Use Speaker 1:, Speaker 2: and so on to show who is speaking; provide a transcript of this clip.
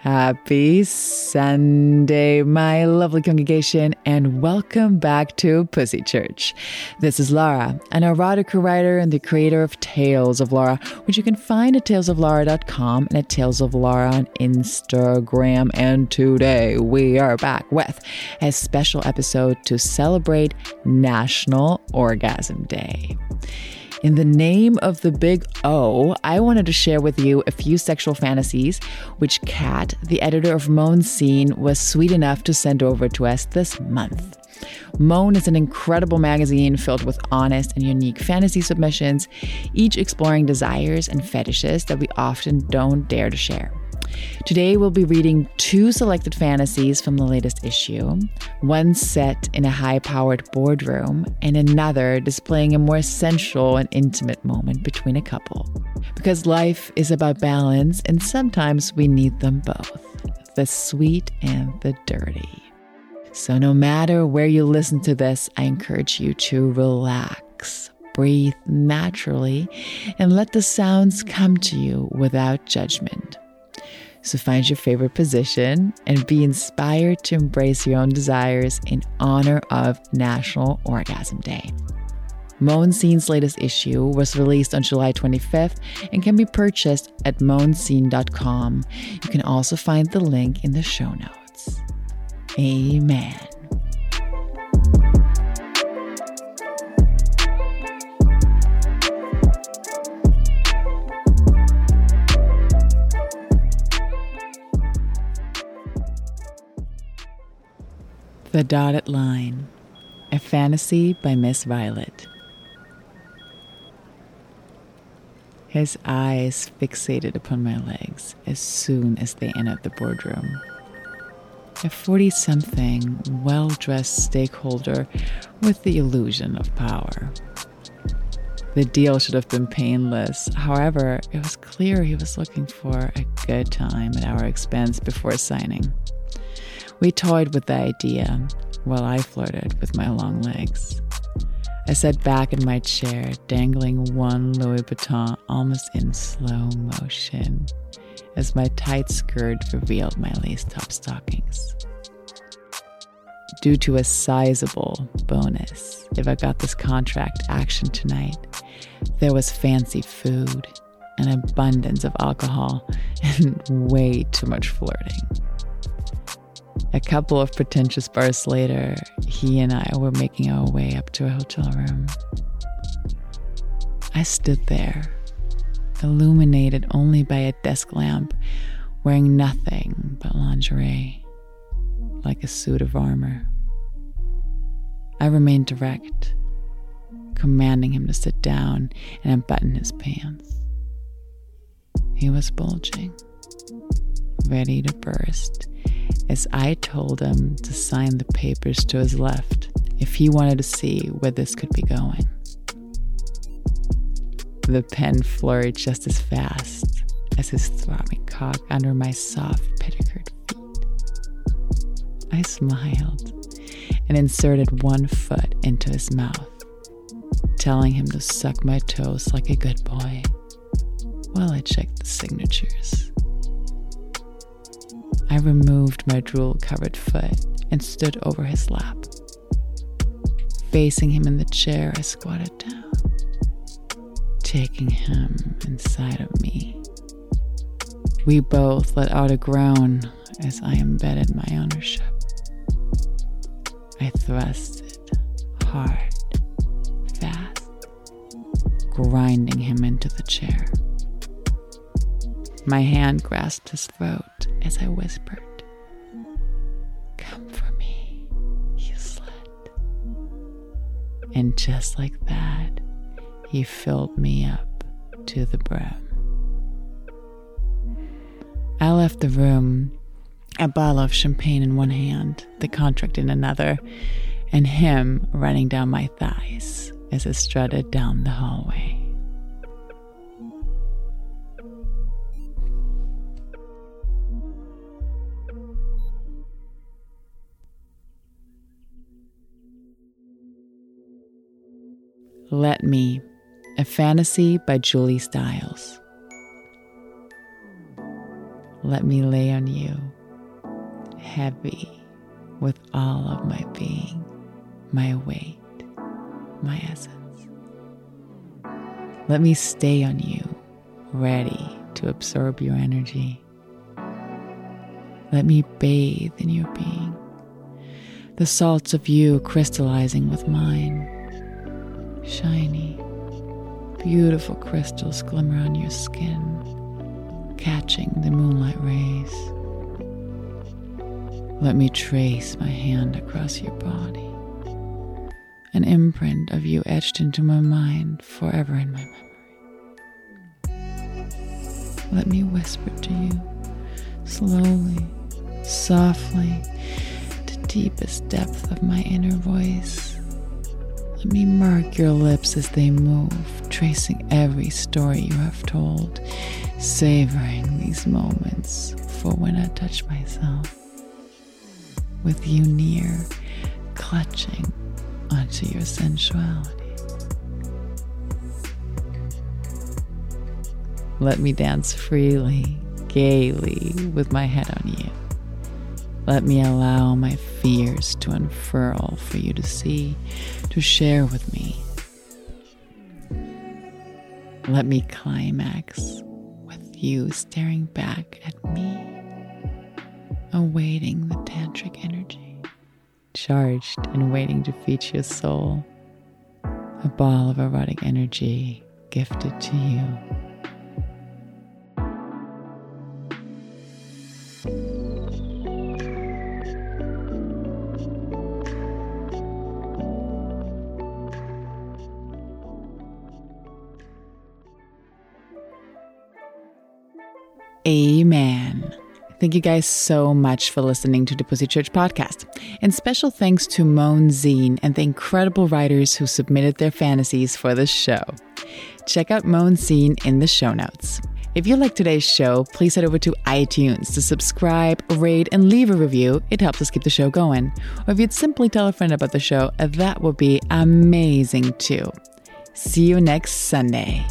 Speaker 1: Happy Sunday, my lovely congregation, and welcome back to Pussy Church. This is Laura, an erotica writer and the creator of Tales of Laura, which you can find at talesoflaura.com and at Tales of Laura on Instagram. And today we are back with a special episode to celebrate National Orgasm Day. In the name of the big O, I wanted to share with you a few sexual fantasies which Kat, the editor of Moan Zine, was sweet enough to send over to us this month. Moan is an incredible magazine filled with honest and unique fantasy submissions, each exploring desires and fetishes that we often don't dare to share. Today, we'll be reading two selected fantasies from the latest issue one set in a high powered boardroom, and another displaying a more sensual and intimate moment between a couple. Because life is about balance, and sometimes we need them both the sweet and the dirty. So, no matter where you listen to this, I encourage you to relax, breathe naturally, and let the sounds come to you without judgment. So find your favorite position and be inspired to embrace your own desires in honor of National Orgasm Day. Moan Zine's latest issue was released on July 25th and can be purchased at moanzine.com. You can also find the link in the show notes. Amen. The Dotted Line, a fantasy by Miss Violet. His eyes fixated upon my legs as soon as they entered the boardroom. A 40 something, well dressed stakeholder with the illusion of power. The deal should have been painless. However, it was clear he was looking for a good time at our expense before signing. We toyed with the idea while I flirted with my long legs. I sat back in my chair, dangling one Louis Vuitton almost in slow motion as my tight skirt revealed my lace top stockings. Due to a sizable bonus, if I got this contract action tonight, there was fancy food, an abundance of alcohol, and way too much flirting. A couple of pretentious bars later, he and I were making our way up to a hotel room. I stood there, illuminated only by a desk lamp, wearing nothing but lingerie, like a suit of armor. I remained direct, commanding him to sit down and unbutton his pants. He was bulging, ready to burst as I told him to sign the papers to his left if he wanted to see where this could be going. The pen flurried just as fast as his throbbing cock under my soft petticoat feet. I smiled and inserted one foot into his mouth, telling him to suck my toes like a good boy while I checked the signatures. I removed my drool covered foot and stood over his lap. Facing him in the chair, I squatted down, taking him inside of me. We both let out a groan as I embedded my ownership. I thrusted hard, fast, grinding him into the chair. My hand grasped his throat as I whispered, Come for me, you slut. And just like that, he filled me up to the brim. I left the room, a bottle of champagne in one hand, the contract in another, and him running down my thighs as I strutted down the hallway. Let Me, a fantasy by Julie Stiles. let me lay on you, heavy with all of my being, my weight, my essence. Let me stay on you, ready to absorb your energy. Let me bathe in your being, the salts of you crystallizing with mine. Shiny, beautiful crystals glimmer on your skin, catching the moonlight rays. Let me trace my hand across your body, an imprint of you etched into my mind forever in my memory. Let me whisper to you, slowly softly the deepest depth of my inner voice. Let me mark your lips as they move, tracing every story you have told, savoring these moments for when I touch myself. With you near, clutching onto your sensuality. Let me dance freely, gaily, with my head on you. Let me allow my fears to unfurl for you to see, to share with me. Let me climax with you staring back at me, awaiting the tantric energy, charged and waiting to feed your soul. A ball of erotic energy gifted to you. Amen. Thank you guys so much for listening to the Pussy Church podcast. And special thanks to Moan Zine and the incredible writers who submitted their fantasies for this show. Check out Moan Zine in the show notes. If you like today's show, please head over to iTunes to subscribe, rate, and leave a review. It helps us keep the show going. Or if you'd simply tell a friend about the show, that would be amazing too. See you next Sunday.